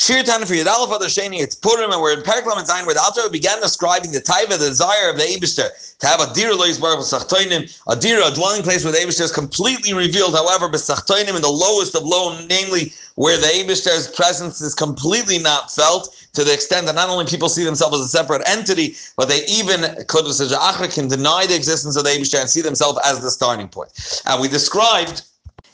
Shiur Tanya for Yadalaf Sheni, it's Purim, and we're in Periklam and Zayin, where the Alter began describing the taiva, the desire of the Eibishter, to have a dir lois baruch b'sachtoinim, a Dira, a dwelling place where the Eibishter is completely revealed, however, b'sachtoinim, in the lowest of low, namely where the Eibishter's presence is completely not felt, to the extent that not only people see themselves as a separate entity, but they even can deny the existence of the Eibishter and see themselves as the starting point. And we described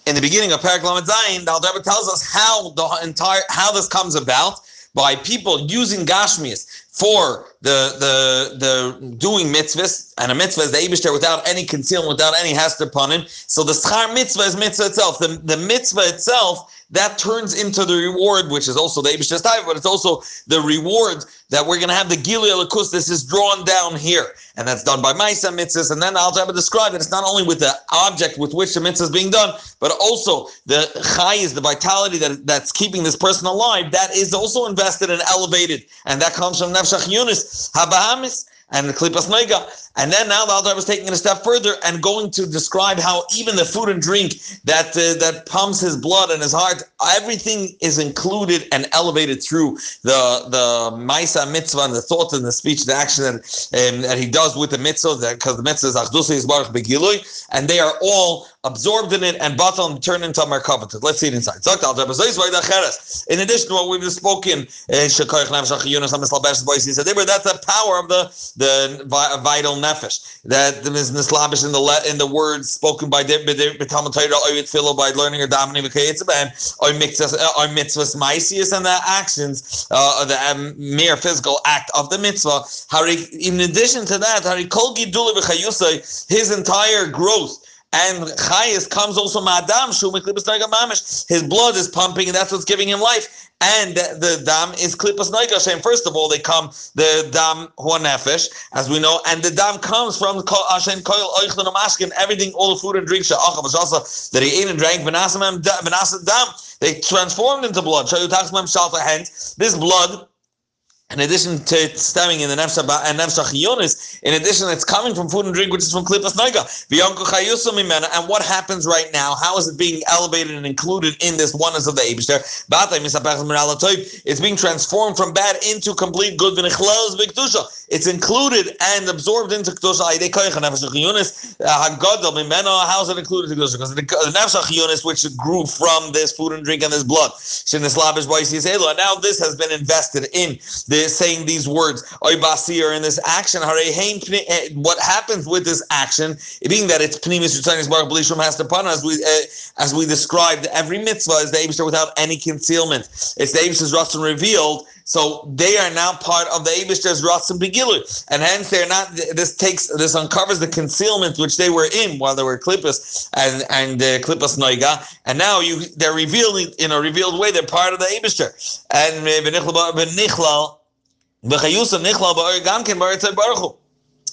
in the beginning of Parak Lamed Zayin, the Alter tells us how the entire how this comes about by people using Gashmias for the the the doing mitzvahs and a mitzvah is the Abishter without any concealment, without any hester him. So the schar mitzvah is mitzvah itself. The, the mitzvah itself that turns into the reward, which is also the Abishter's type, but it's also the reward that we're going to have the Gili Alakus. This is drawn down here, and that's done by Maisa mitzvahs. And then I'll have to describe it. It's not only with the object with which the mitzvah is being done, but also the chai is the vitality that that's keeping this person alive. That is also invested and elevated, and that comes from Nefshach Yunis Habahamis and Klipas Noiga. And then now the Alter was taking it a step further and going to describe how even the food and drink that uh, that pumps his blood and his heart, everything is included and elevated through the the Maisa mitzvah and the thought and the speech, the action that um, that he does with the mitzvah, because the mitzvah is Achdusay Baruch Begilui, and they are all absorbed in it and on turned into Merkavat. Let's see it inside. In addition to what we've just spoken, he said, that's the power of the the vital nefesh. That is nislabish in the in the words spoken by Talmud Torah, by learning or and or or mitzvahs maisius and the actions, uh, the um, mere physical act of the mitzvah. In addition to that, his entire growth and chayis comes also ma'adam mamish. His blood is pumping, and that's what's giving him life. And the dam is klipas noiga First of all, they come the dam nefesh, as we know, and the dam comes from Hashem koil oichlin maskin. Everything, all the food and drink that he ate and drank v'nasa dam. They transformed into blood. Hence, this blood in addition to it stemming in the nefesh and in addition, it's coming from food and drink, which is from klipas noiga. And what happens right now? How is it being elevated and included in this oneness of the Eibushter? It's being transformed from bad into complete good. It's included and absorbed into kedusha. How is it included in kedusha? Because the nefesh which grew from this food and drink and this blood. And now this has been invested in the saying these words, or in this action, eh, what happens with this action, being that it's Pnimis Yutzanis Baruch Belishum has to as we uh, as we described, every mitzvah is the Abishter without any concealment. It's the Abishter's Ratzon revealed. So they are now part of the Abishter's Ratzon Begilu. And hence they're not this takes this uncovers the concealment which they were in while they were Klippas and and uh, Klippas Noiga. And now you they're revealing in a revealed way, they're part of the Abishter. And uh,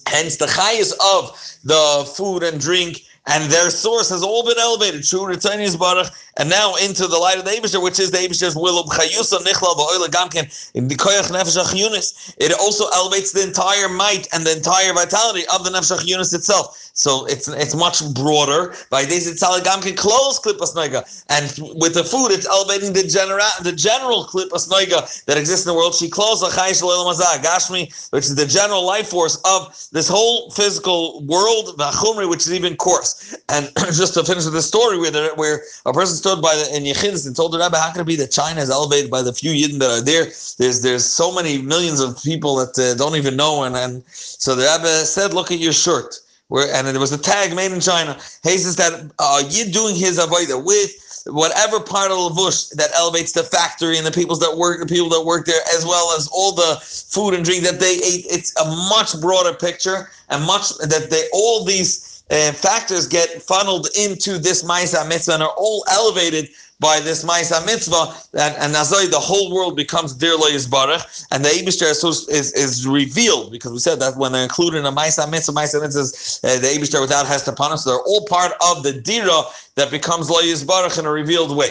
Hence the highest of the food and drink and their source has all been elevated. True Ritzanis Baruch, and now into the light of the Abishar, which is the Abishar's will of Chayusa Nichla Ba'oila Gamkin in the Koyach Nefesh Yunis. It also elevates the entire might and the entire vitality of the Nefesh Yunis itself. So it's it's much broader. By this, it's all Gamkin close Klippas Noiga, and with the food, it's elevating the general the general Klippas Noiga that exists in the world. She close Gashmi, which is the general life force of this whole physical world, Vachumri, which is even coarse. And just to finish with the story where, there, where a person stood by the, in Yechidus and told the Rabbi, how can it be that China is elevated by the few Yidden that are there? There's there's so many millions of people that uh, don't even know. And, and so the Rabbi said, look at your shirt. Where, and there was a tag made in China. He says that uh, Yid doing his avodah with whatever part of Lavush that elevates the factory and the people that work, the people that work there, as well as all the food and drink that they ate. It's a much broader picture and much that they all these uh, factors get funneled into this Maisa mitzvah and are all elevated by this Maisa mitzvah, and, and Nazoi, the whole world becomes Dir Yisbarach, and the Abishter is, is, is revealed, because we said that when they're included in a Maisa mitzvah, Maisa mitzvah is uh, the Abishter without Hestapanus, so they're all part of the Dira that becomes Lo Yisbarach in a revealed way.